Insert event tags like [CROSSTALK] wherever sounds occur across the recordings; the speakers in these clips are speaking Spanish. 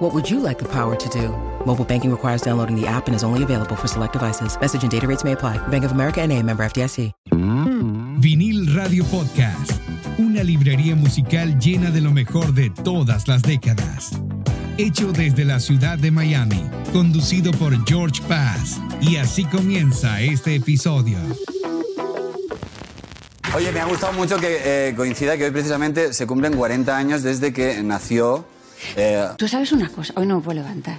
What would you like the power to do? Mobile banking requires downloading the app and is only available for select devices. Message and data rates may apply. Bank of America and a member FDIC. Vinil Radio Podcast. Una librería musical llena de lo mejor de todas las décadas. Hecho desde la ciudad de Miami. Conducido por George Paz. Y así comienza este episodio. Oye, me ha gustado mucho que eh, coincida que hoy precisamente se cumplen 40 años desde que nació. Eh, Tú sabes una cosa, hoy no me puedo levantar.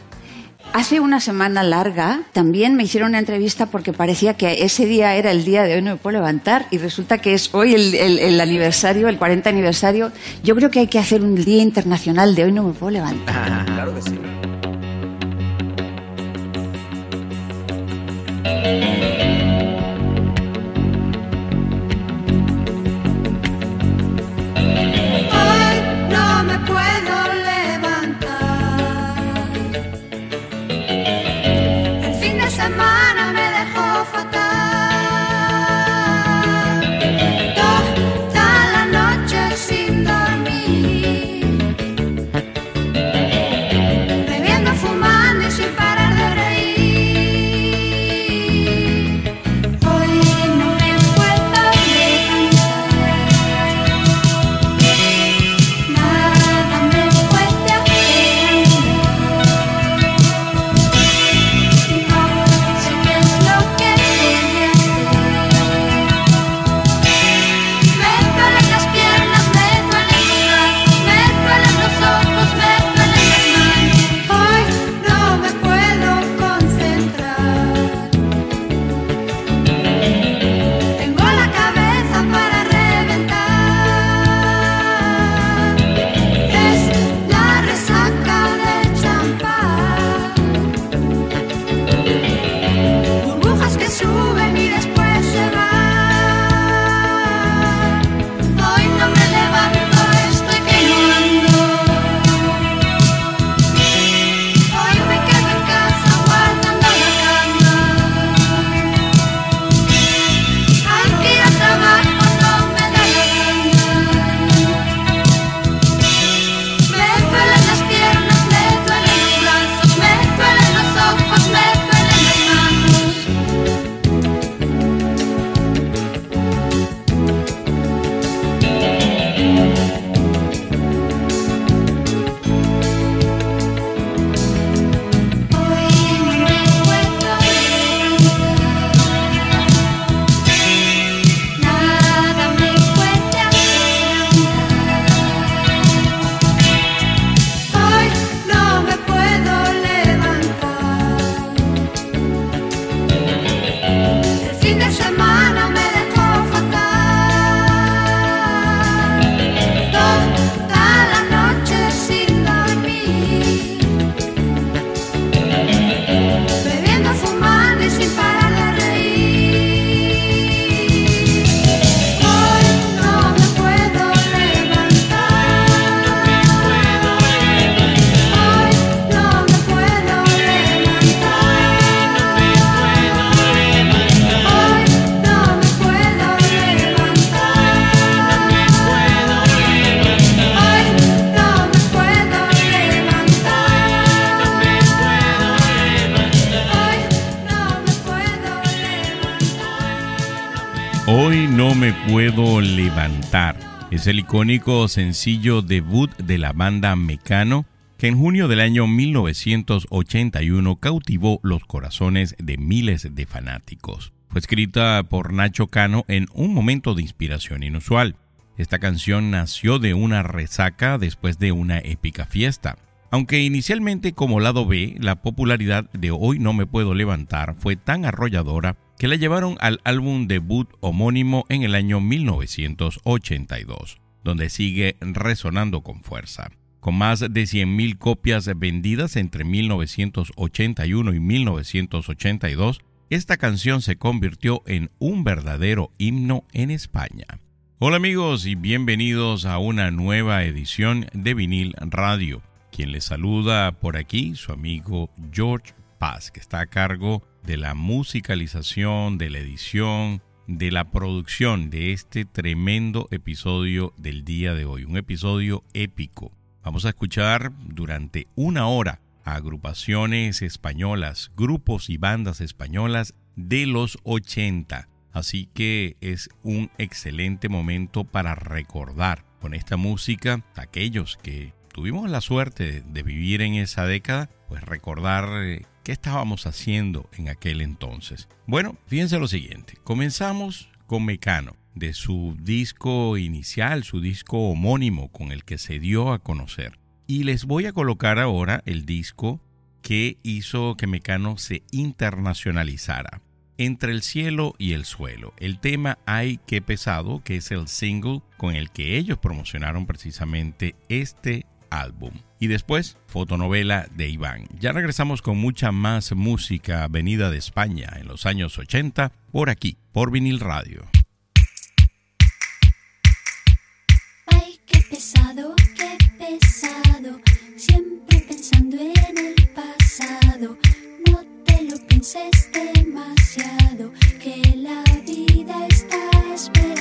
Hace una semana larga también me hicieron una entrevista porque parecía que ese día era el día de hoy no me puedo levantar y resulta que es hoy el, el- el aniversario, el 40 aniversario. Yo creo que hay que hacer un día internacional de hoy no me puedo levantar. [LAUGHS] claro que sí. Puedo levantar. Es el icónico sencillo debut de la banda Mecano que en junio del año 1981 cautivó los corazones de miles de fanáticos. Fue escrita por Nacho Cano en un momento de inspiración inusual. Esta canción nació de una resaca después de una épica fiesta. Aunque inicialmente como lado B, la popularidad de Hoy no me puedo levantar fue tan arrolladora que la llevaron al álbum debut homónimo en el año 1982, donde sigue resonando con fuerza. Con más de 100.000 copias vendidas entre 1981 y 1982, esta canción se convirtió en un verdadero himno en España. Hola amigos y bienvenidos a una nueva edición de Vinil Radio. Quien les saluda por aquí, su amigo George Paz, que está a cargo de la musicalización, de la edición, de la producción de este tremendo episodio del día de hoy, un episodio épico. Vamos a escuchar durante una hora a agrupaciones españolas, grupos y bandas españolas de los 80. Así que es un excelente momento para recordar con esta música aquellos que tuvimos la suerte de vivir en esa década, pues recordar eh, qué estábamos haciendo en aquel entonces. Bueno, fíjense lo siguiente, comenzamos con Mecano, de su disco inicial, su disco homónimo con el que se dio a conocer. Y les voy a colocar ahora el disco que hizo que Mecano se internacionalizara. Entre el cielo y el suelo, el tema Ay, qué pesado, que es el single con el que ellos promocionaron precisamente este álbum. Y después, fotonovela de Iván. Ya regresamos con mucha más música venida de España en los años 80 por aquí, por vinil radio. Ay, qué pesado, qué pesado, siempre pensando en el pasado. No te lo pienses demasiado, que la vida está esperando.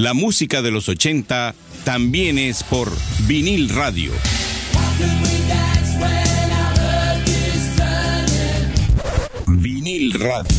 La música de los 80 también es por vinil radio. Vinil radio.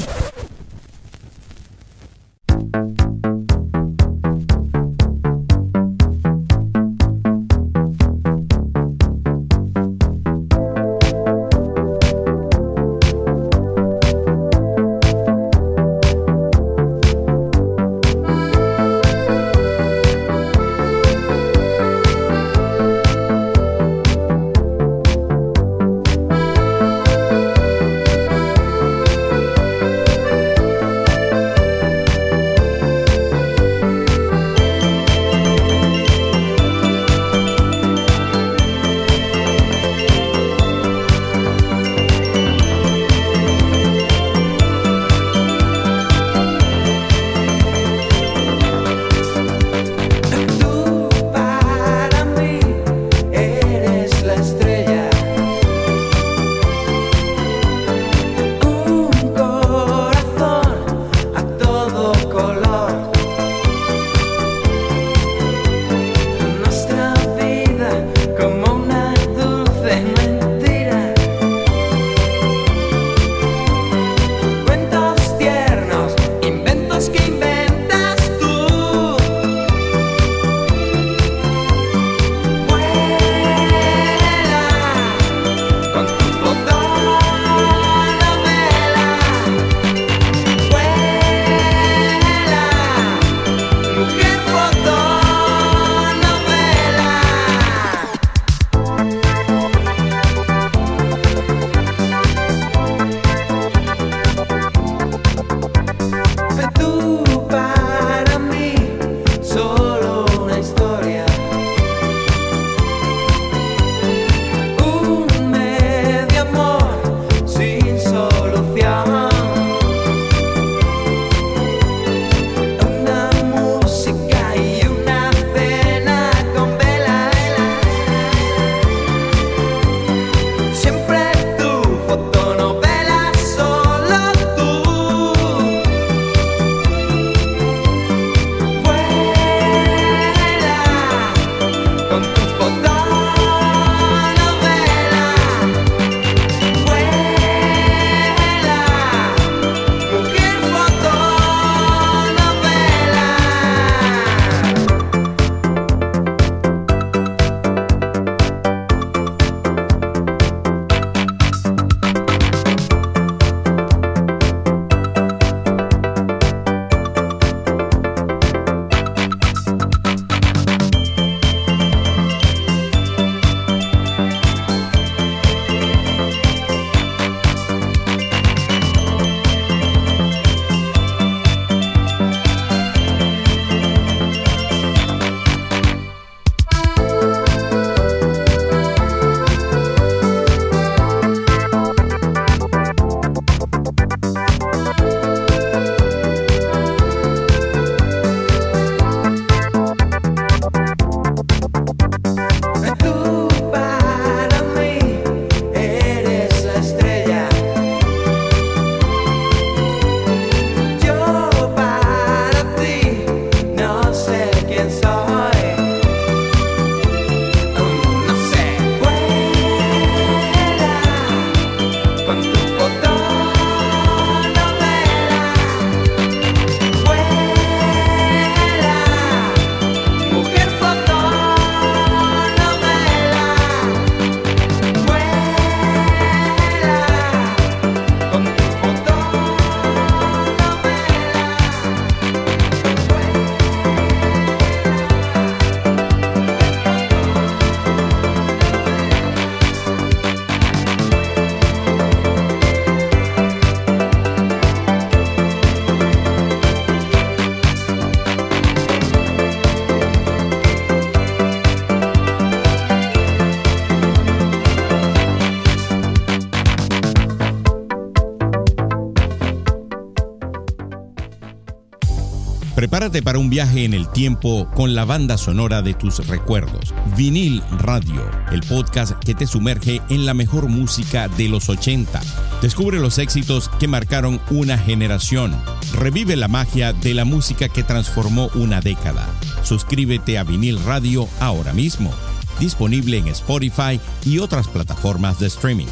Prepárate para un viaje en el tiempo con la banda sonora de tus recuerdos. Vinil Radio, el podcast que te sumerge en la mejor música de los 80. Descubre los éxitos que marcaron una generación. Revive la magia de la música que transformó una década. Suscríbete a Vinil Radio ahora mismo. Disponible en Spotify y otras plataformas de streaming.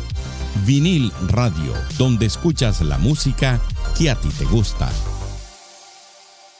Vinil Radio, donde escuchas la música que a ti te gusta.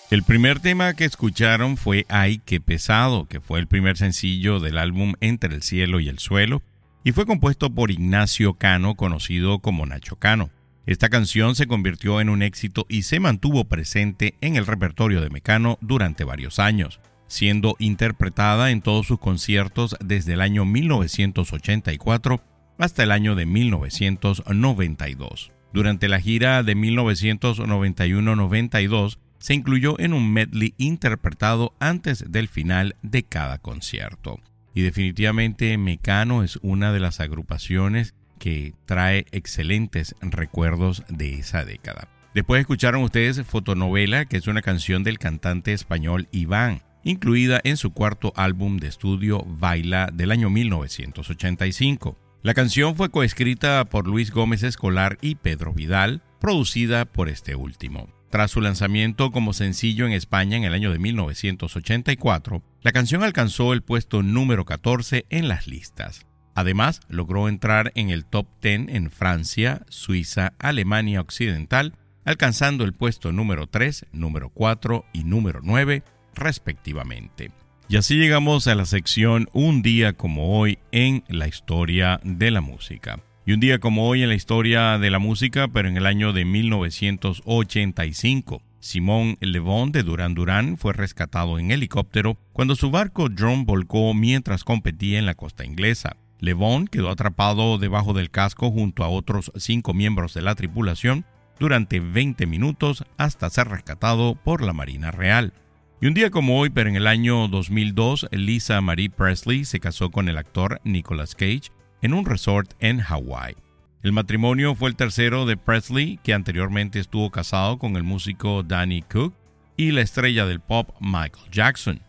El primer tema que escucharon fue Ay, qué pesado, que fue el primer sencillo del álbum Entre el cielo y el suelo, y fue compuesto por Ignacio Cano, conocido como Nacho Cano. Esta canción se convirtió en un éxito y se mantuvo presente en el repertorio de Mecano durante varios años, siendo interpretada en todos sus conciertos desde el año 1984 hasta el año de 1992. Durante la gira de 1991-92, se incluyó en un medley interpretado antes del final de cada concierto. Y definitivamente Mecano es una de las agrupaciones que trae excelentes recuerdos de esa década. Después escucharon ustedes Fotonovela, que es una canción del cantante español Iván, incluida en su cuarto álbum de estudio Baila del año 1985. La canción fue coescrita por Luis Gómez Escolar y Pedro Vidal, producida por este último. Tras su lanzamiento como sencillo en España en el año de 1984, la canción alcanzó el puesto número 14 en las listas. Además, logró entrar en el top 10 en Francia, Suiza, Alemania Occidental, alcanzando el puesto número 3, número 4 y número 9, respectivamente. Y así llegamos a la sección Un día como hoy en la historia de la música. Y un día como hoy en la historia de la música, pero en el año de 1985, Simón Le Bon de Duran Duran fue rescatado en helicóptero cuando su barco Drone volcó mientras competía en la costa inglesa. Le Bon quedó atrapado debajo del casco junto a otros cinco miembros de la tripulación durante 20 minutos hasta ser rescatado por la Marina Real. Y un día como hoy, pero en el año 2002, Lisa Marie Presley se casó con el actor Nicolas Cage en un resort en Hawái. El matrimonio fue el tercero de Presley, que anteriormente estuvo casado con el músico Danny Cook y la estrella del pop Michael Jackson.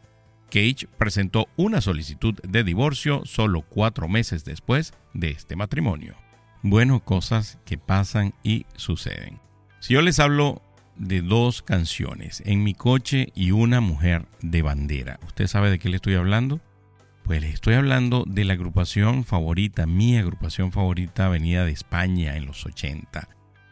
Cage presentó una solicitud de divorcio solo cuatro meses después de este matrimonio. Bueno, cosas que pasan y suceden. Si yo les hablo de dos canciones, En mi coche y Una mujer de bandera, ¿usted sabe de qué le estoy hablando? Estoy hablando de la agrupación favorita, mi agrupación favorita venida de España en los 80,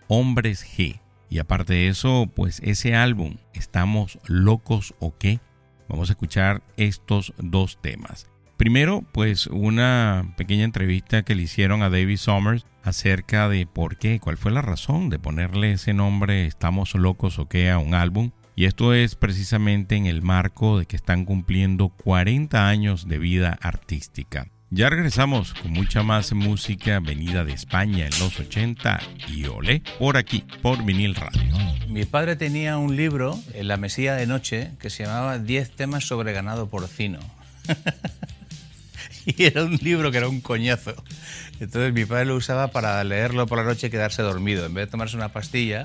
Hombres G. Y aparte de eso, pues ese álbum, ¿Estamos locos o qué? Vamos a escuchar estos dos temas. Primero, pues una pequeña entrevista que le hicieron a David Summers acerca de por qué, cuál fue la razón de ponerle ese nombre Estamos locos o qué a un álbum. Y esto es precisamente en el marco de que están cumpliendo 40 años de vida artística. Ya regresamos con mucha más música venida de España en los 80 y ole por aquí, por vinil radio. Mi padre tenía un libro en la mesilla de noche que se llamaba 10 temas sobre ganado porcino. [LAUGHS] y era un libro que era un coñazo. Entonces mi padre lo usaba para leerlo por la noche y quedarse dormido. En vez de tomarse una pastilla,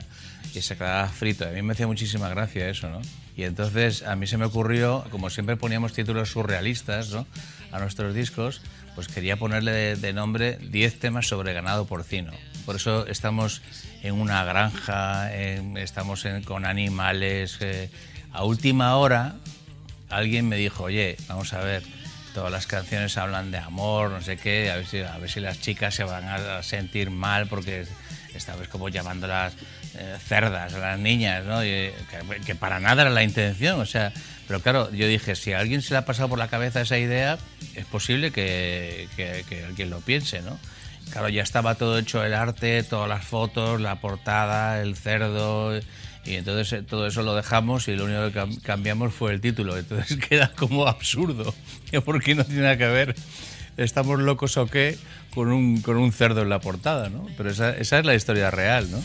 y se quedaba frito. A mí me hacía muchísima gracia eso, ¿no? Y entonces a mí se me ocurrió, como siempre poníamos títulos surrealistas ¿no? a nuestros discos, pues quería ponerle de, nombre 10 temas sobre ganado porcino. Por eso estamos en una granja, estamos con animales. Eh, a última hora alguien me dijo, oye, vamos a ver, todas las canciones hablan de amor, no sé qué, a ver si, a ver si las chicas se van a sentir mal porque esta vez como llamándolas eh, cerdas las niñas, ¿no? que, para nada era la intención, o sea, pero claro, yo dije, si a alguien se le ha pasado por la cabeza esa idea, es posible que, que, alguien lo piense, ¿no? Claro, ya estaba todo hecho el arte, todas las fotos, la portada, el cerdo, y entonces eh, todo eso lo dejamos y lo único que cambiamos fue el título, entonces [LAUGHS] queda como absurdo, porque no tiene nada que ver, estamos locos o qué, con un, con un cerdo en la portada, ¿no? Pero esa, esa es la historia real, ¿no?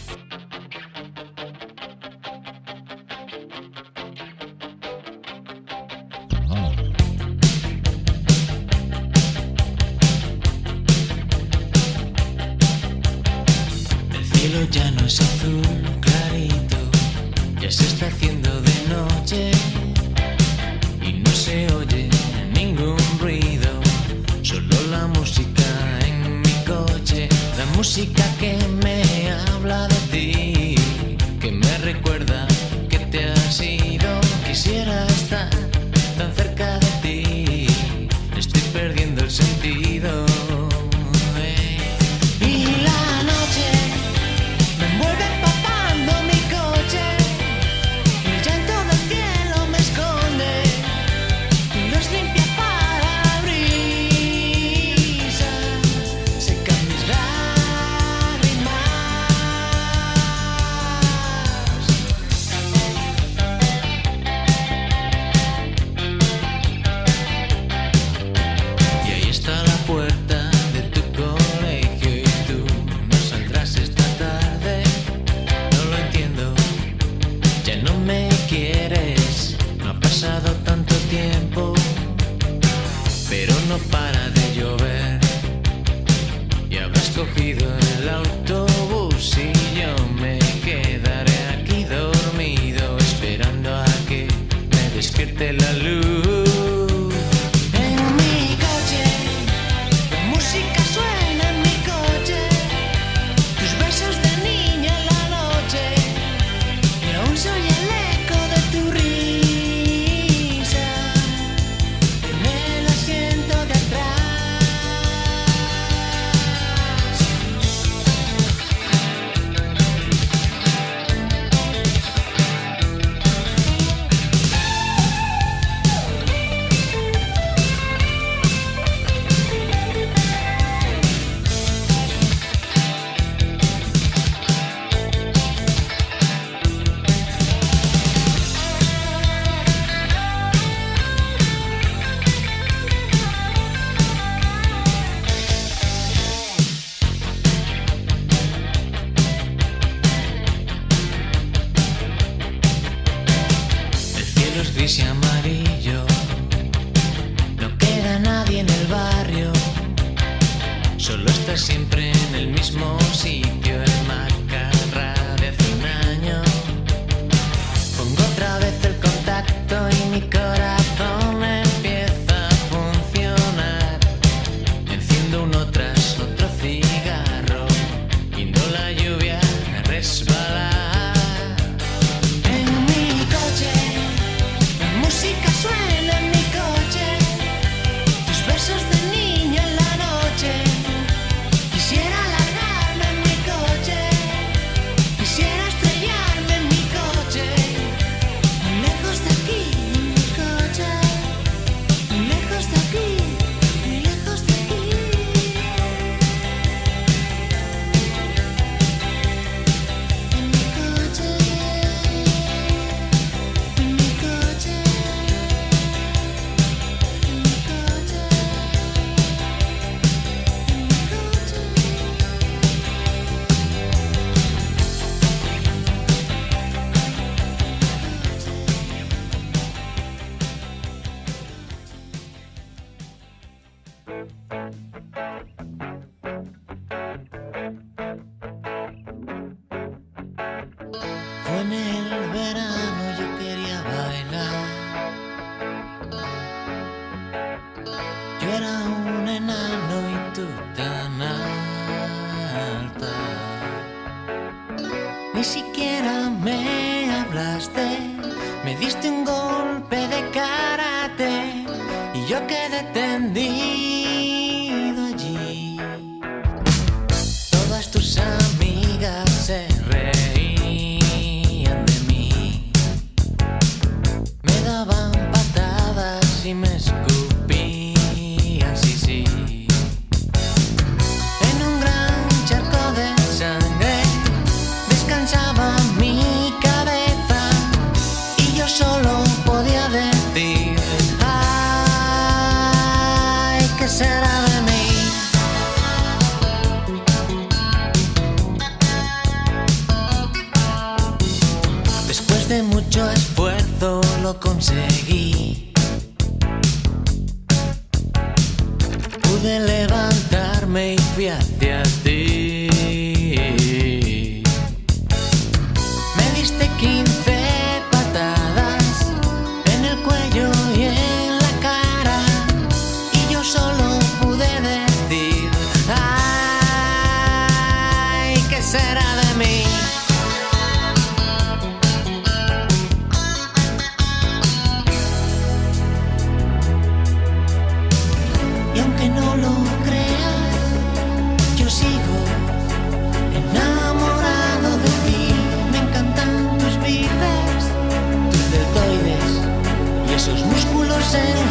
person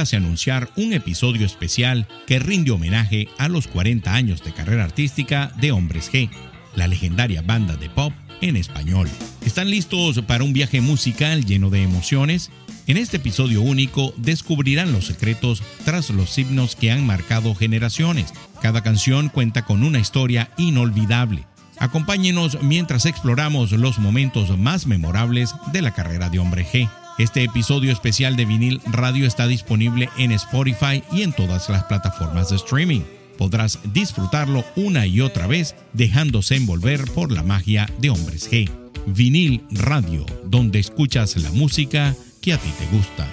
complace anunciar un episodio especial que rinde homenaje a los 40 años de carrera artística de Hombres G, la legendaria banda de pop en español. ¿Están listos para un viaje musical lleno de emociones? En este episodio único descubrirán los secretos tras los himnos que han marcado generaciones. Cada canción cuenta con una historia inolvidable. Acompáñenos mientras exploramos los momentos más memorables de la carrera de Hombre G. Este episodio especial de vinil radio está disponible en Spotify y en todas las plataformas de streaming. Podrás disfrutarlo una y otra vez dejándose envolver por la magia de Hombres G. Vinil Radio, donde escuchas la música que a ti te gusta.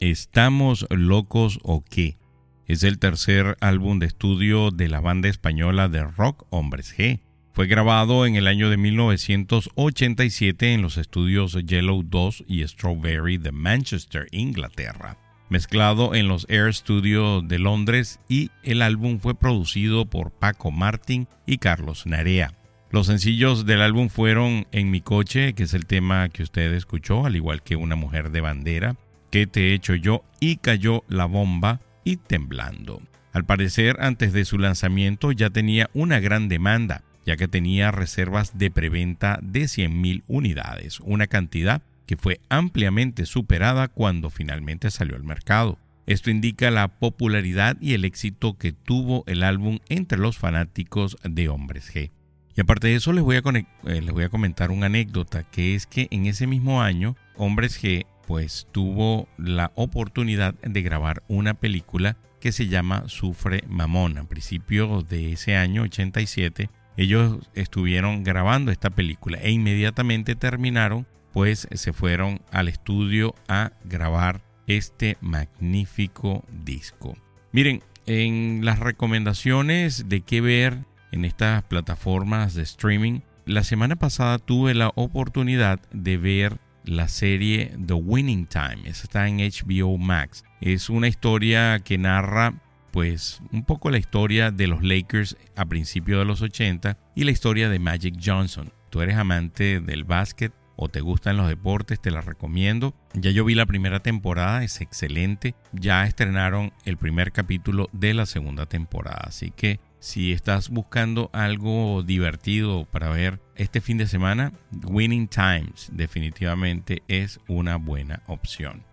¿Estamos locos o qué? Es el tercer álbum de estudio de la banda española de rock Hombres G. Fue grabado en el año de 1987 en los estudios Yellow 2 y Strawberry de Manchester, Inglaterra. Mezclado en los Air Studios de Londres y el álbum fue producido por Paco Martin y Carlos Narea. Los sencillos del álbum fueron En mi coche, que es el tema que usted escuchó, al igual que Una mujer de bandera, ¿Qué te he hecho yo? y Cayó la bomba y Temblando. Al parecer, antes de su lanzamiento ya tenía una gran demanda, ya que tenía reservas de preventa de 100.000 unidades, una cantidad que fue ampliamente superada cuando finalmente salió al mercado. Esto indica la popularidad y el éxito que tuvo el álbum entre los fanáticos de Hombres G. Y aparte de eso les voy a, eh, les voy a comentar una anécdota, que es que en ese mismo año Hombres G pues tuvo la oportunidad de grabar una película que se llama Sufre Mamón. A principios de ese año 87 ellos estuvieron grabando esta película e inmediatamente terminaron pues se fueron al estudio a grabar este magnífico disco. Miren, en las recomendaciones de qué ver en estas plataformas de streaming, la semana pasada tuve la oportunidad de ver la serie The Winning Time. Está en HBO Max. Es una historia que narra pues un poco la historia de los Lakers a principios de los 80 y la historia de Magic Johnson. Tú eres amante del básquet o te gustan los deportes, te la recomiendo. Ya yo vi la primera temporada, es excelente. Ya estrenaron el primer capítulo de la segunda temporada, así que si estás buscando algo divertido para ver este fin de semana, Winning Times definitivamente es una buena opción.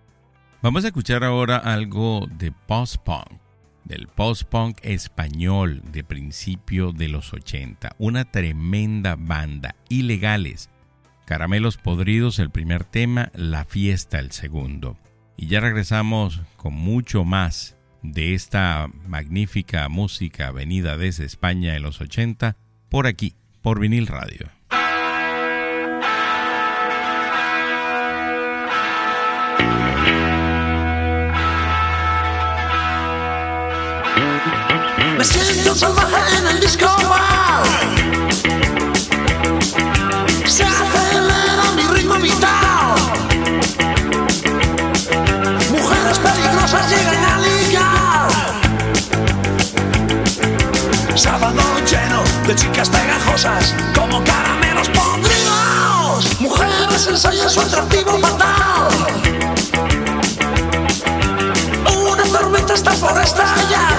Vamos a escuchar ahora algo de post-punk, del post-punk español de principio de los 80. Una tremenda banda, ilegales. Caramelos Podridos el primer tema, La Fiesta el segundo. Y ya regresamos con mucho más de esta magnífica música venida desde España en los 80 por aquí, por vinil radio. Me siento salvaje en el disco bar. Se acelera mi ritmo vital. Mujeres peligrosas llegan a ligar. Sábado lleno de chicas pegajosas como caramelos podridos. Mujeres ensayan su atractivo fatal. Una tormenta está por estallar.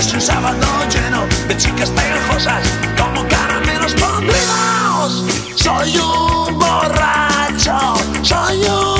Es un sábado lleno de chicas pegajosas como caramelos podridos. Soy un borracho, soy un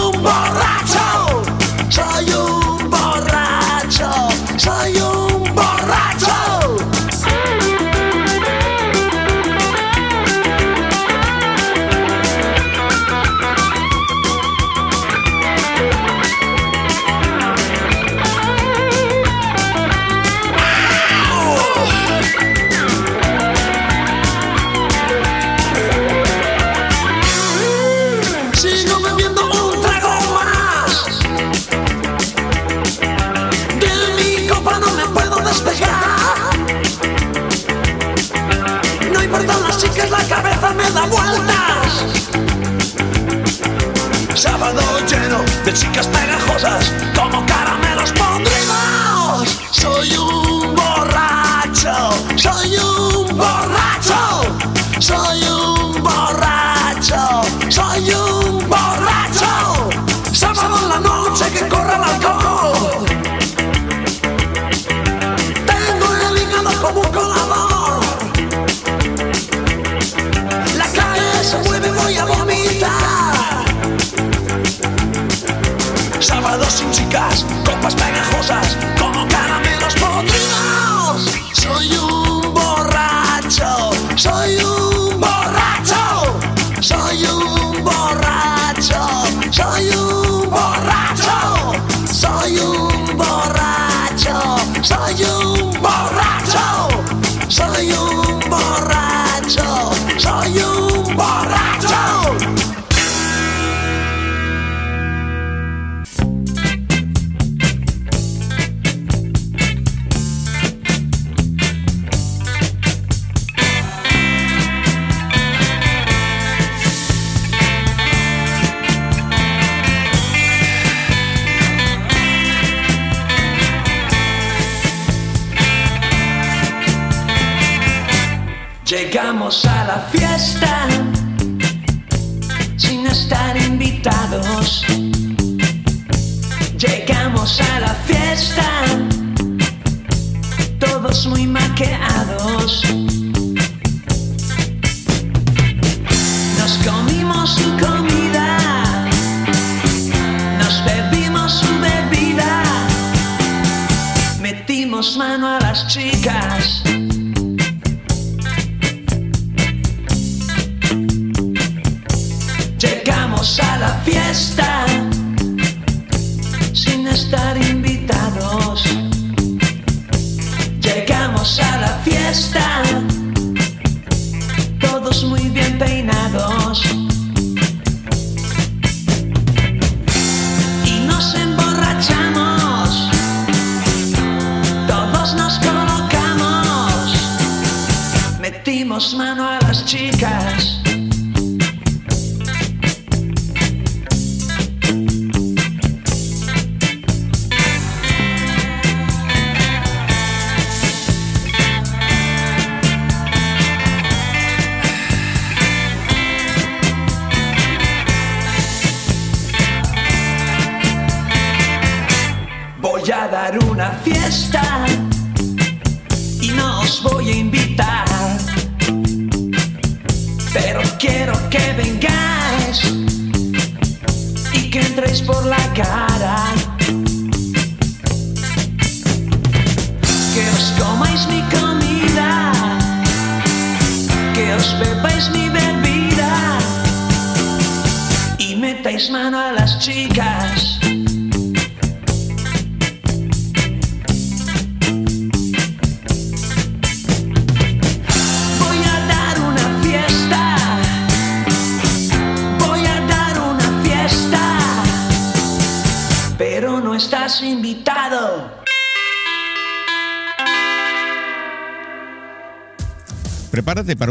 fiesta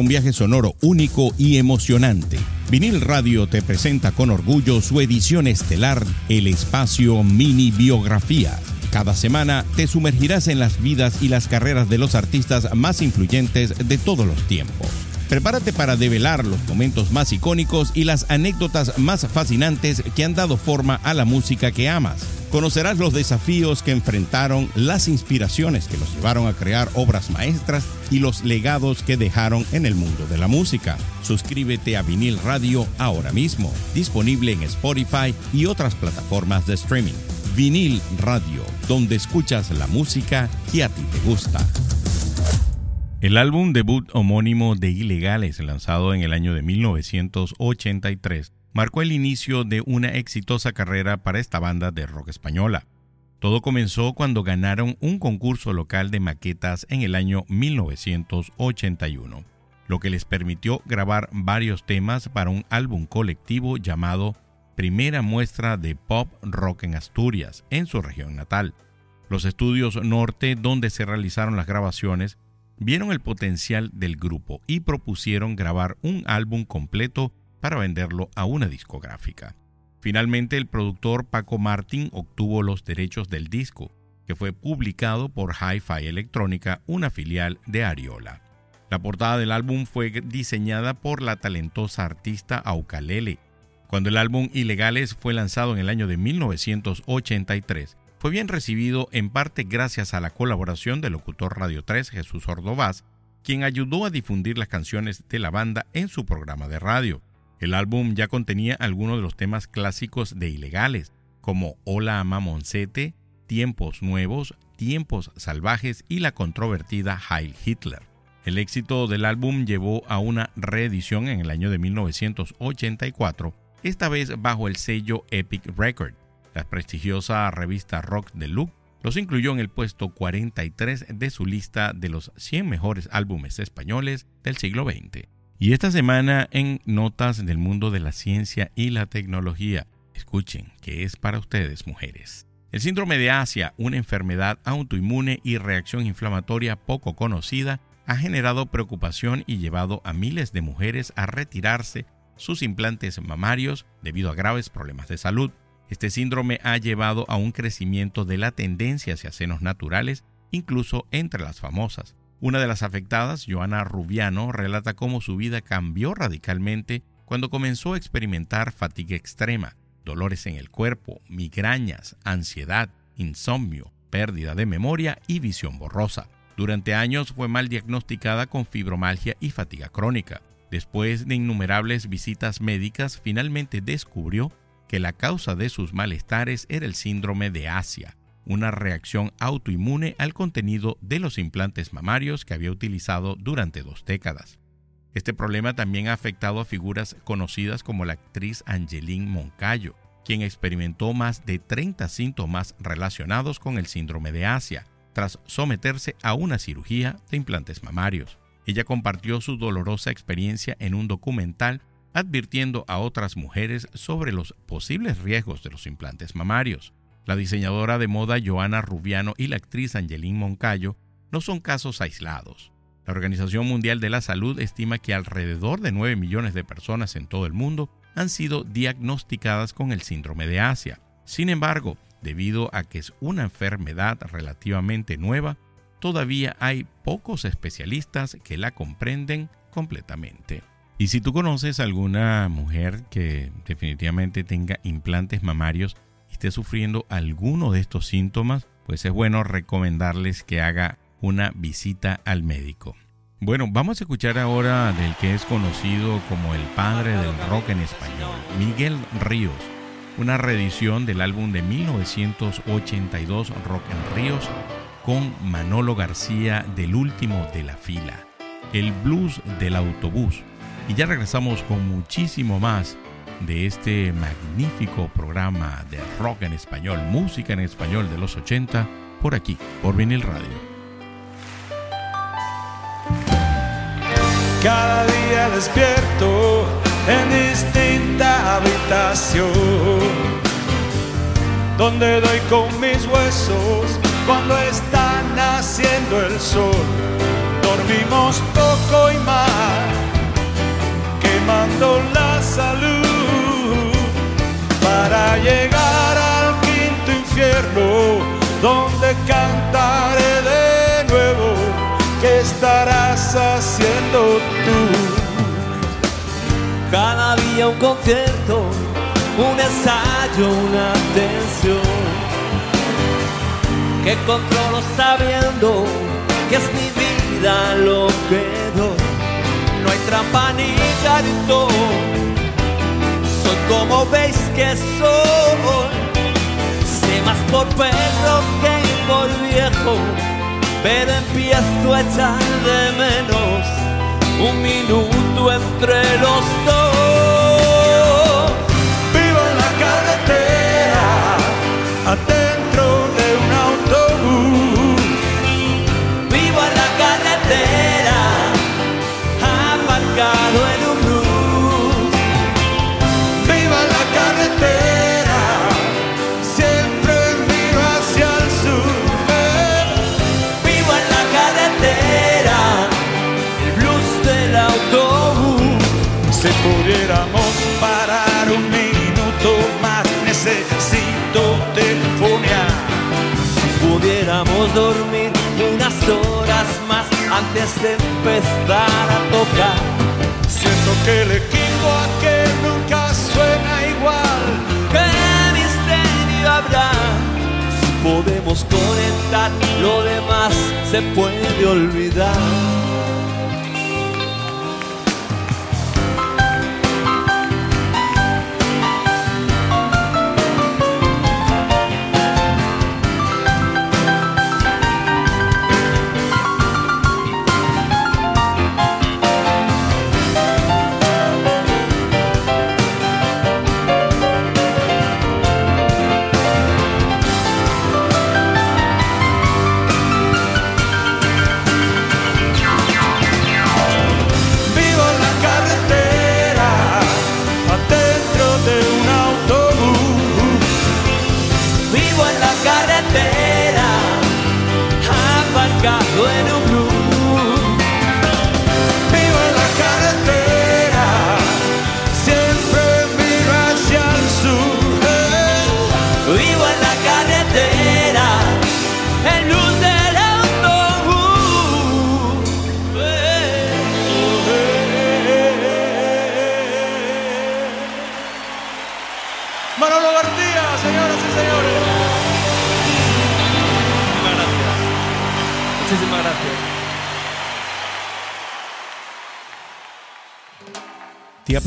viaje sonoro único y emocionante. Vinil Radio te presenta con orgullo su edición estelar, el espacio Mini Biografía. Cada semana te sumergirás en las vidas y las carreras de los artistas más influyentes de todos los tiempos. Prepárate para develar los momentos más icónicos y las anécdotas más fascinantes que han dado forma a la música que amas. Conocerás los desafíos que enfrentaron, las inspiraciones que los llevaron a crear obras maestras y los legados que dejaron en el mundo de la música. Suscríbete a Vinil Radio ahora mismo, disponible en Spotify y otras plataformas de streaming. Vinil Radio, donde escuchas la música que a ti te gusta. El álbum debut homónimo de Ilegales, lanzado en el año de 1983, marcó el inicio de una exitosa carrera para esta banda de rock española. Todo comenzó cuando ganaron un concurso local de maquetas en el año 1981, lo que les permitió grabar varios temas para un álbum colectivo llamado Primera Muestra de Pop Rock en Asturias, en su región natal. Los estudios norte donde se realizaron las grabaciones vieron el potencial del grupo y propusieron grabar un álbum completo para venderlo a una discográfica. Finalmente, el productor Paco Martín obtuvo los derechos del disco, que fue publicado por Hi-Fi Electrónica, una filial de Ariola. La portada del álbum fue diseñada por la talentosa artista Aucalele. Cuando el álbum Ilegales fue lanzado en el año de 1983, fue bien recibido en parte gracias a la colaboración del locutor Radio 3 Jesús Ordovás, quien ayudó a difundir las canciones de la banda en su programa de radio. El álbum ya contenía algunos de los temas clásicos de Ilegales, como Hola Mamoncete, Tiempos Nuevos, Tiempos Salvajes y la controvertida Heil Hitler. El éxito del álbum llevó a una reedición en el año de 1984, esta vez bajo el sello Epic Record. La prestigiosa revista Rock Deluxe los incluyó en el puesto 43 de su lista de los 100 mejores álbumes españoles del siglo XX. Y esta semana en Notas del Mundo de la Ciencia y la Tecnología, escuchen que es para ustedes mujeres. El síndrome de Asia, una enfermedad autoinmune y reacción inflamatoria poco conocida, ha generado preocupación y llevado a miles de mujeres a retirarse sus implantes mamarios debido a graves problemas de salud. Este síndrome ha llevado a un crecimiento de la tendencia hacia senos naturales, incluso entre las famosas. Una de las afectadas, Joana Rubiano, relata cómo su vida cambió radicalmente cuando comenzó a experimentar fatiga extrema, dolores en el cuerpo, migrañas, ansiedad, insomnio, pérdida de memoria y visión borrosa. Durante años fue mal diagnosticada con fibromalgia y fatiga crónica. Después de innumerables visitas médicas, finalmente descubrió que la causa de sus malestares era el síndrome de Asia, una reacción autoinmune al contenido de los implantes mamarios que había utilizado durante dos décadas. Este problema también ha afectado a figuras conocidas como la actriz Angeline Moncayo, quien experimentó más de 30 síntomas relacionados con el síndrome de Asia, tras someterse a una cirugía de implantes mamarios. Ella compartió su dolorosa experiencia en un documental advirtiendo a otras mujeres sobre los posibles riesgos de los implantes mamarios. La diseñadora de moda Joana Rubiano y la actriz Angeline Moncayo no son casos aislados. La Organización Mundial de la Salud estima que alrededor de 9 millones de personas en todo el mundo han sido diagnosticadas con el síndrome de Asia. Sin embargo, debido a que es una enfermedad relativamente nueva, todavía hay pocos especialistas que la comprenden completamente. Y si tú conoces alguna mujer que definitivamente tenga implantes mamarios esté sufriendo alguno de estos síntomas, pues es bueno recomendarles que haga una visita al médico. Bueno, vamos a escuchar ahora del que es conocido como el padre del rock en español, Miguel Ríos, una reedición del álbum de 1982 Rock en Ríos con Manolo García del último de la fila, el blues del autobús y ya regresamos con muchísimo más de este magnífico programa de rock en español, música en español de los 80, por aquí, por Vinil Radio. Cada día despierto en distinta habitación, donde doy con mis huesos cuando está naciendo el sol. Dormimos poco y mal quemando la salud para llegar al quinto infierno donde cantaré de nuevo qué estarás haciendo tú cada día un concierto un ensayo una tensión que controlo sabiendo que es mi vida lo que doy no hay trampa ni cartón. Como veis que soy, sé más por perro que por viejo, pero empiezo a echar de menos un minuto entre los dos. Pudiéramos parar un minuto más, necesito telefonear. Si pudiéramos dormir unas horas más antes de empezar a tocar. Siento que el equipo aquel nunca suena igual. ¿Qué misterio habrá? Si podemos conectar, lo demás se puede olvidar.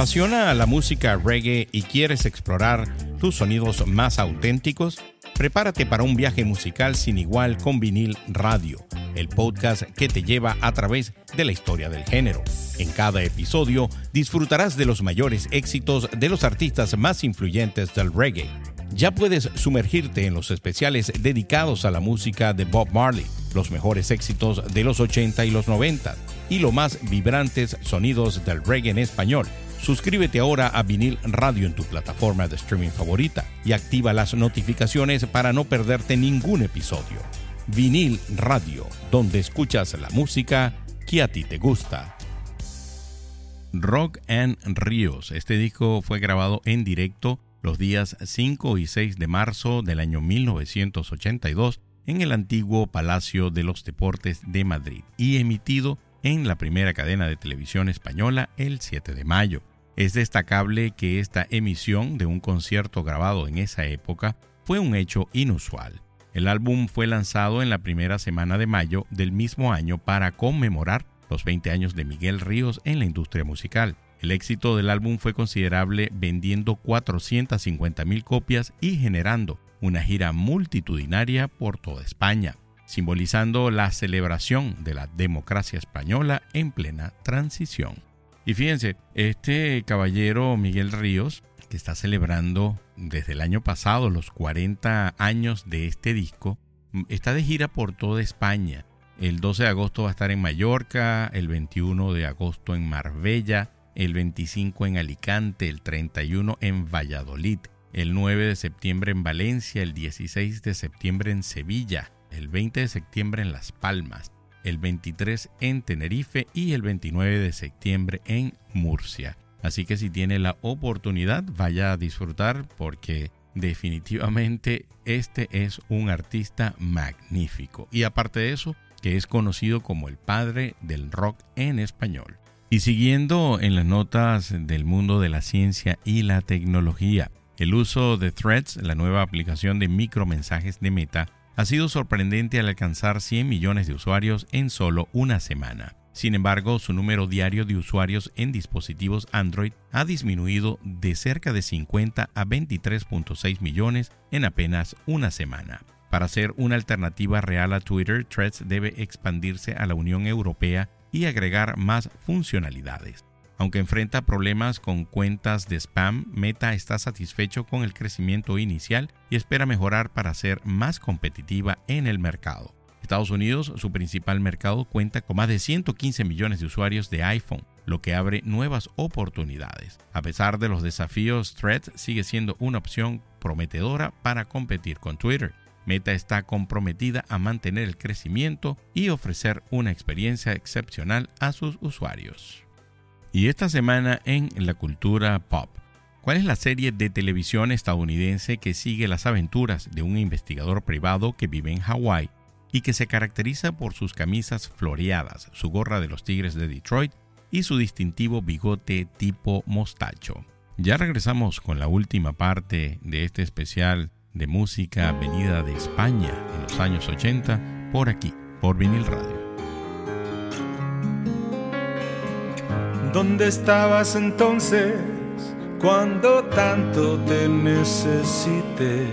Apasiona la música reggae y quieres explorar tus sonidos más auténticos? Prepárate para un viaje musical sin igual con vinil radio, el podcast que te lleva a través de la historia del género. En cada episodio disfrutarás de los mayores éxitos de los artistas más influyentes del reggae. Ya puedes sumergirte en los especiales dedicados a la música de Bob Marley, los mejores éxitos de los 80 y los 90 y los más vibrantes sonidos del reggae en español. Suscríbete ahora a Vinil Radio en tu plataforma de streaming favorita y activa las notificaciones para no perderte ningún episodio. Vinil Radio, donde escuchas la música que a ti te gusta. Rock and Ríos. Este disco fue grabado en directo los días 5 y 6 de marzo del año 1982 en el antiguo Palacio de los Deportes de Madrid y emitido en la primera cadena de televisión española el 7 de mayo. Es destacable que esta emisión de un concierto grabado en esa época fue un hecho inusual. El álbum fue lanzado en la primera semana de mayo del mismo año para conmemorar los 20 años de Miguel Ríos en la industria musical. El éxito del álbum fue considerable vendiendo 450 mil copias y generando una gira multitudinaria por toda España, simbolizando la celebración de la democracia española en plena transición. Y fíjense, este caballero Miguel Ríos, que está celebrando desde el año pasado los 40 años de este disco, está de gira por toda España. El 12 de agosto va a estar en Mallorca, el 21 de agosto en Marbella, el 25 en Alicante, el 31 en Valladolid, el 9 de septiembre en Valencia, el 16 de septiembre en Sevilla, el 20 de septiembre en Las Palmas, el 23 en Tenerife y el 29 de septiembre en Murcia. Así que si tiene la oportunidad, vaya a disfrutar porque definitivamente este es un artista magnífico. Y aparte de eso, que es conocido como el padre del rock en español. Y siguiendo en las notas del mundo de la ciencia y la tecnología, el uso de Threads, la nueva aplicación de micromensajes de Meta, ha sido sorprendente al alcanzar 100 millones de usuarios en solo una semana. Sin embargo, su número diario de usuarios en dispositivos Android ha disminuido de cerca de 50 a 23.6 millones en apenas una semana. Para ser una alternativa real a Twitter, Threads debe expandirse a la Unión Europea y agregar más funcionalidades. Aunque enfrenta problemas con cuentas de spam, Meta está satisfecho con el crecimiento inicial y espera mejorar para ser más competitiva en el mercado. Estados Unidos, su principal mercado, cuenta con más de 115 millones de usuarios de iPhone, lo que abre nuevas oportunidades. A pesar de los desafíos, Threads sigue siendo una opción prometedora para competir con Twitter. Meta está comprometida a mantener el crecimiento y ofrecer una experiencia excepcional a sus usuarios. Y esta semana en la cultura pop. ¿Cuál es la serie de televisión estadounidense que sigue las aventuras de un investigador privado que vive en Hawái y que se caracteriza por sus camisas floreadas, su gorra de los Tigres de Detroit y su distintivo bigote tipo mostacho? Ya regresamos con la última parte de este especial de música venida de España en los años 80 por aquí, por vinil radio. ¿Dónde estabas entonces cuando tanto te necesité?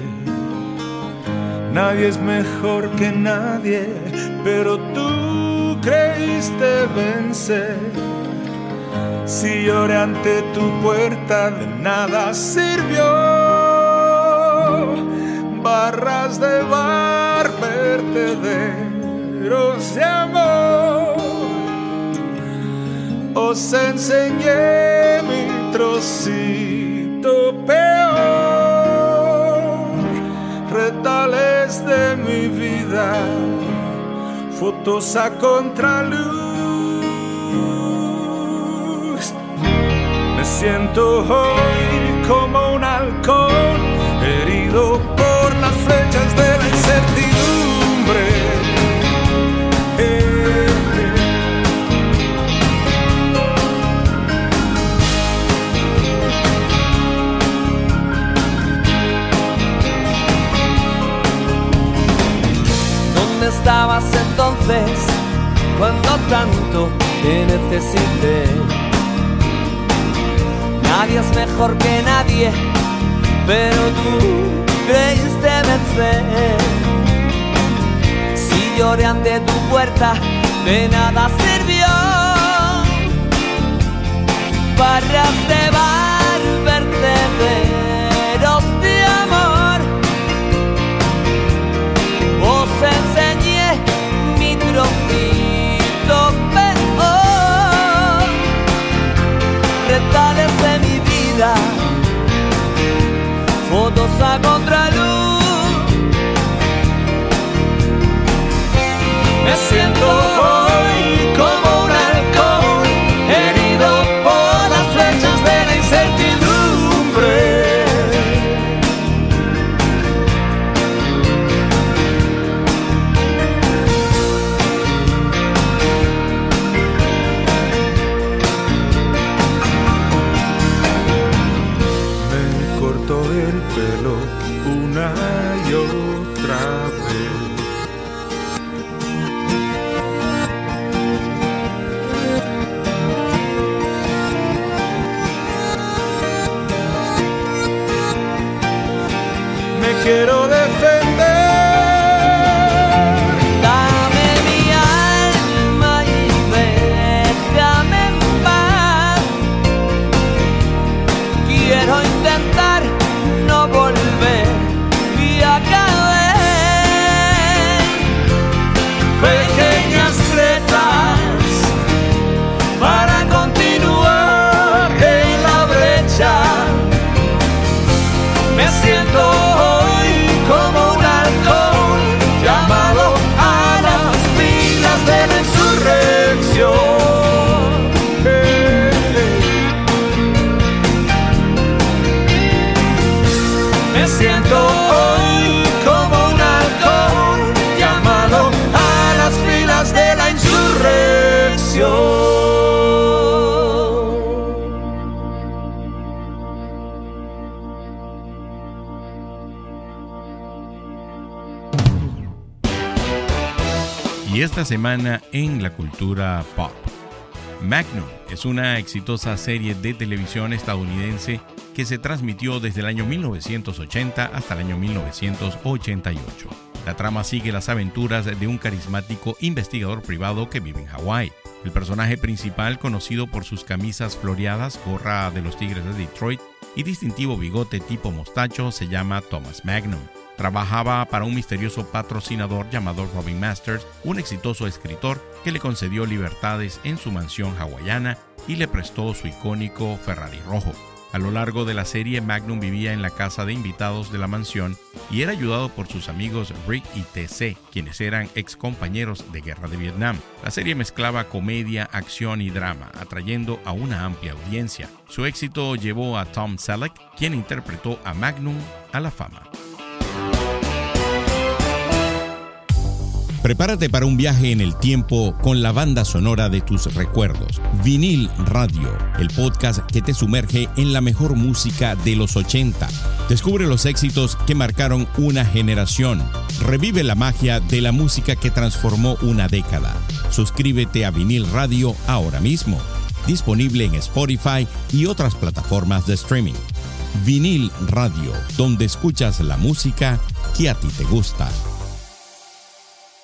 Nadie es mejor que nadie, pero tú creíste vencer. Si lloré ante tu puerta, de nada sirvió. Barras de bar, vertederos de amor os enseñé mi trocito peor, retales de mi vida, fotos a contraluz. Me siento hoy como un halcón, herido por las flechas de la incertidumbre. Estabas entonces cuando tanto te necesité? Nadie es mejor que nadie, pero tú creíste vencer. Si lloré ante tu puerta, de nada sirvió. Barras de bar, vertederos Fotos a contraluz. Me siento semana en la cultura pop. Magnum es una exitosa serie de televisión estadounidense que se transmitió desde el año 1980 hasta el año 1988. La trama sigue las aventuras de un carismático investigador privado que vive en Hawái. El personaje principal, conocido por sus camisas floreadas, gorra de los Tigres de Detroit y distintivo bigote tipo mostacho, se llama Thomas Magnum. Trabajaba para un misterioso patrocinador llamado Robin Masters, un exitoso escritor que le concedió libertades en su mansión hawaiana y le prestó su icónico Ferrari rojo. A lo largo de la serie, Magnum vivía en la casa de invitados de la mansión y era ayudado por sus amigos Rick y TC, quienes eran ex compañeros de guerra de Vietnam. La serie mezclaba comedia, acción y drama, atrayendo a una amplia audiencia. Su éxito llevó a Tom Selleck, quien interpretó a Magnum, a la fama. Prepárate para un viaje en el tiempo con la banda sonora de tus recuerdos. Vinil Radio, el podcast que te sumerge en la mejor música de los 80. Descubre los éxitos que marcaron una generación. Revive la magia de la música que transformó una década. Suscríbete a Vinil Radio ahora mismo. Disponible en Spotify y otras plataformas de streaming. Vinil Radio, donde escuchas la música que a ti te gusta.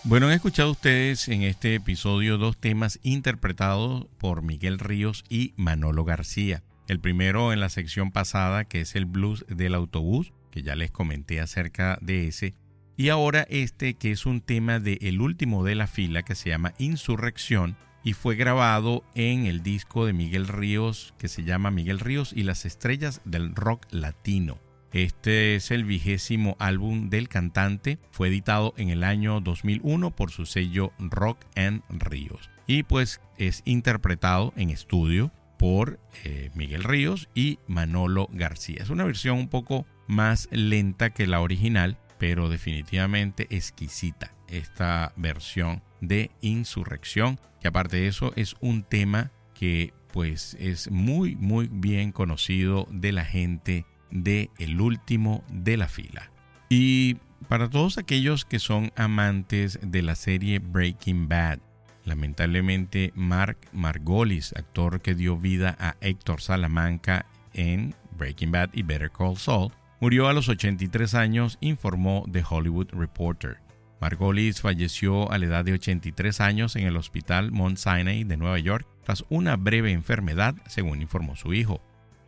Bueno, han escuchado ustedes en este episodio dos temas interpretados por Miguel Ríos y Manolo García. El primero en la sección pasada, que es el blues del autobús, que ya les comenté acerca de ese. Y ahora este, que es un tema de el último de la fila, que se llama Insurrección, y fue grabado en el disco de Miguel Ríos, que se llama Miguel Ríos y las estrellas del rock latino. Este es el vigésimo álbum del cantante, fue editado en el año 2001 por su sello Rock and Ríos y pues es interpretado en estudio por eh, Miguel Ríos y Manolo García. Es una versión un poco más lenta que la original, pero definitivamente exquisita esta versión de Insurrección, que aparte de eso es un tema que pues es muy muy bien conocido de la gente de El último de la fila. Y para todos aquellos que son amantes de la serie Breaking Bad, lamentablemente Mark Margolis, actor que dio vida a Héctor Salamanca en Breaking Bad y Better Call Saul, murió a los 83 años, informó The Hollywood Reporter. Margolis falleció a la edad de 83 años en el hospital Mount Sinai de Nueva York tras una breve enfermedad, según informó su hijo.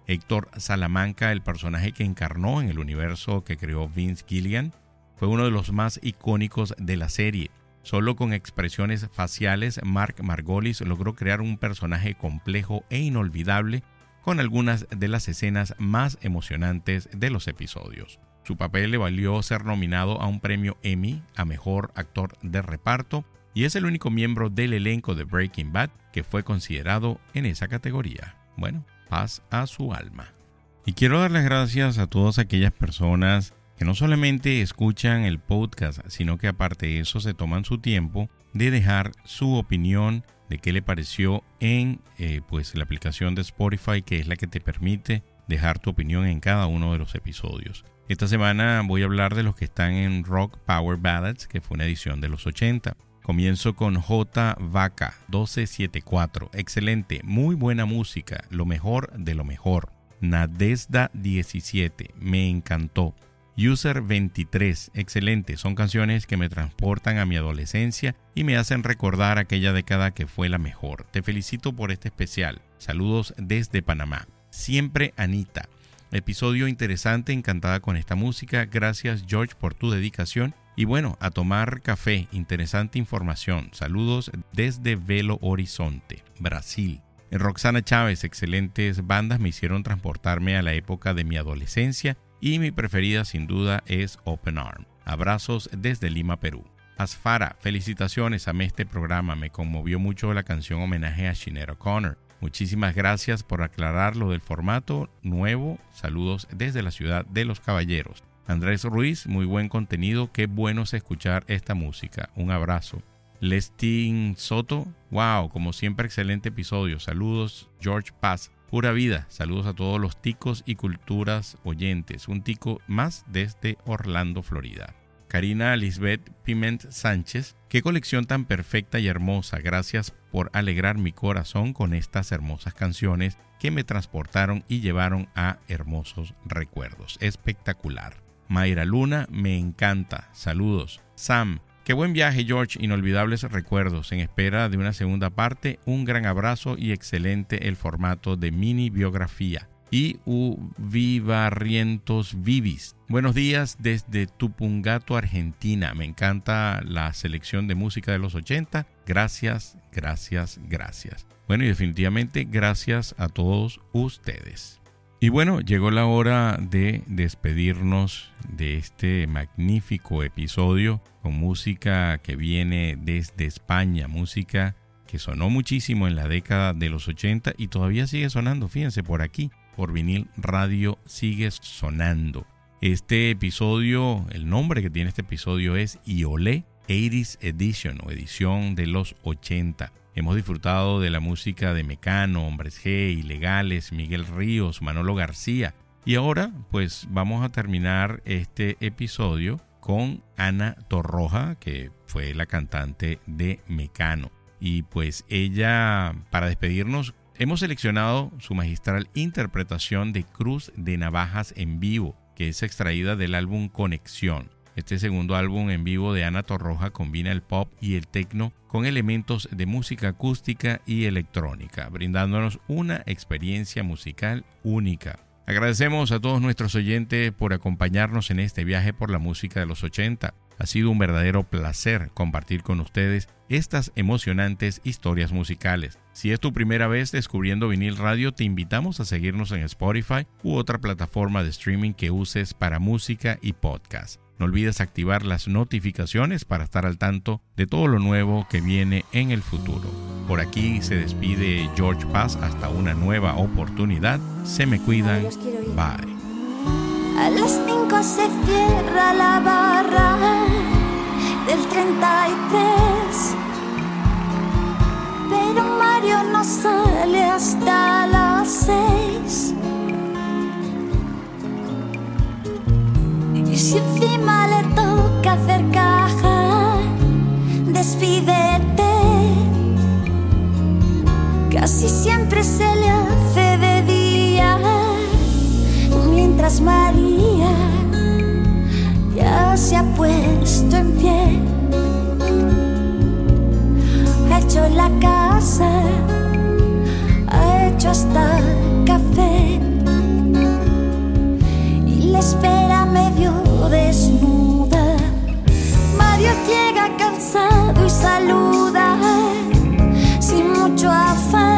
Héctor Salamanca, el personaje que encarnó en el universo que creó Vince Gilligan, fue uno de los más icónicos de la serie. Solo con expresiones faciales, Mark Margolis logró crear un personaje complejo e inolvidable con algunas de las escenas más emocionantes de los episodios. Su papel le valió ser nominado a un premio Emmy a Mejor Actor de Reparto y es el único miembro del elenco de Breaking Bad que fue considerado en esa categoría. Bueno, paz a su alma. Y quiero dar las gracias a todas aquellas personas que no solamente escuchan el podcast, sino que aparte de eso se toman su tiempo de dejar su opinión de qué le pareció en eh, pues la aplicación de Spotify, que es la que te permite dejar tu opinión en cada uno de los episodios. Esta semana voy a hablar de los que están en Rock Power Ballads, que fue una edición de los 80. Comienzo con J. Vaca 1274. Excelente, muy buena música, lo mejor de lo mejor. Nadesda 17, me encantó. User 23, excelente, son canciones que me transportan a mi adolescencia y me hacen recordar aquella década que fue la mejor. Te felicito por este especial. Saludos desde Panamá. Siempre Anita. Episodio interesante, encantada con esta música. Gracias George por tu dedicación y bueno, a tomar café, interesante información. Saludos desde Velo Horizonte, Brasil. Roxana Chávez, excelentes bandas me hicieron transportarme a la época de mi adolescencia y mi preferida sin duda es Open Arm. Abrazos desde Lima, Perú. Asfara, felicitaciones, a este programa, me conmovió mucho la canción homenaje a Shinero O'Connor. Muchísimas gracias por aclarar lo del formato nuevo. Saludos desde la ciudad de los caballeros. Andrés Ruiz, muy buen contenido, qué bueno es escuchar esta música. Un abrazo. Lestin Soto, wow, como siempre excelente episodio. Saludos, George Paz. Pura vida, saludos a todos los ticos y culturas oyentes. Un tico más desde Orlando, Florida. Karina Lisbeth Piment Sánchez, qué colección tan perfecta y hermosa. Gracias por alegrar mi corazón con estas hermosas canciones que me transportaron y llevaron a hermosos recuerdos. Espectacular. Mayra Luna, me encanta. Saludos. Sam, qué buen viaje George, inolvidables recuerdos. En espera de una segunda parte, un gran abrazo y excelente el formato de mini biografía. Y U Vivarrientos Vivis. Buenos días desde Tupungato, Argentina. Me encanta la selección de música de los 80. Gracias, gracias, gracias. Bueno, y definitivamente gracias a todos ustedes. Y bueno, llegó la hora de despedirnos de este magnífico episodio con música que viene desde España, música que sonó muchísimo en la década de los 80 y todavía sigue sonando, fíjense, por aquí, por vinil radio sigue sonando. Este episodio, el nombre que tiene este episodio es Iolé 80s Edition o edición de los 80. Hemos disfrutado de la música de Mecano, Hombres G, Ilegales, Miguel Ríos, Manolo García. Y ahora pues vamos a terminar este episodio con Ana Torroja, que fue la cantante de Mecano. Y pues ella, para despedirnos, hemos seleccionado su magistral interpretación de Cruz de Navajas en vivo, que es extraída del álbum Conexión. Este segundo álbum en vivo de Ana Torroja combina el pop y el techno con elementos de música acústica y electrónica, brindándonos una experiencia musical única. Agradecemos a todos nuestros oyentes por acompañarnos en este viaje por la música de los 80. Ha sido un verdadero placer compartir con ustedes estas emocionantes historias musicales. Si es tu primera vez descubriendo vinil radio, te invitamos a seguirnos en Spotify u otra plataforma de streaming que uses para música y podcast. No olvides activar las notificaciones para estar al tanto de todo lo nuevo que viene en el futuro. Por aquí se despide George Paz hasta una nueva oportunidad. Se me cuidan. Bye. A las 5 se cierra la barra del 33. Pero Mario no sale hasta las 6. Si encima le toca hacer caja, despídete. Casi siempre se le hace de día mientras María ya se ha puesto en pie. Ha hecho la casa, ha hecho hasta café y la espera medio desnuda. Mario llega cansado y saluda sin mucho afán.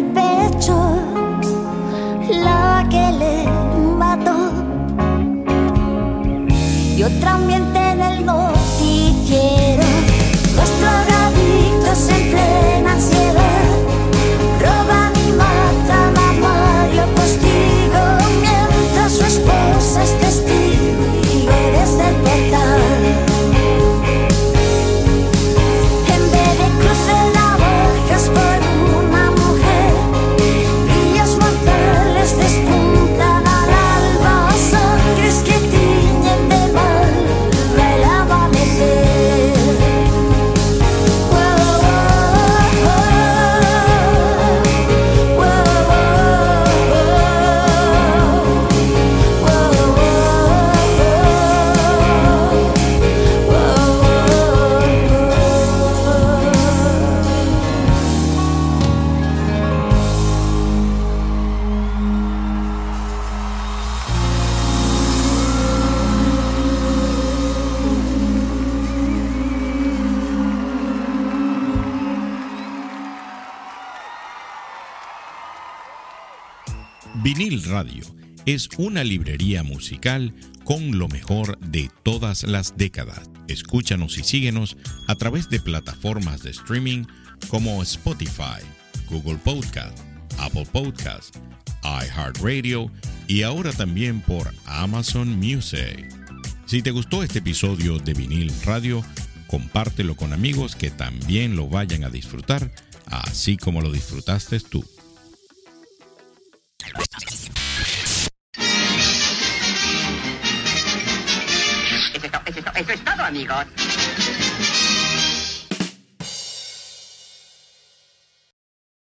el pecho la que le mató. Yo otra te es una librería musical con lo mejor de todas las décadas. Escúchanos y síguenos a través de plataformas de streaming como Spotify, Google Podcast, Apple Podcast, iHeartRadio y ahora también por Amazon Music. Si te gustó este episodio de Vinil Radio, compártelo con amigos que también lo vayan a disfrutar, así como lo disfrutaste tú. Eso es todo, amigos.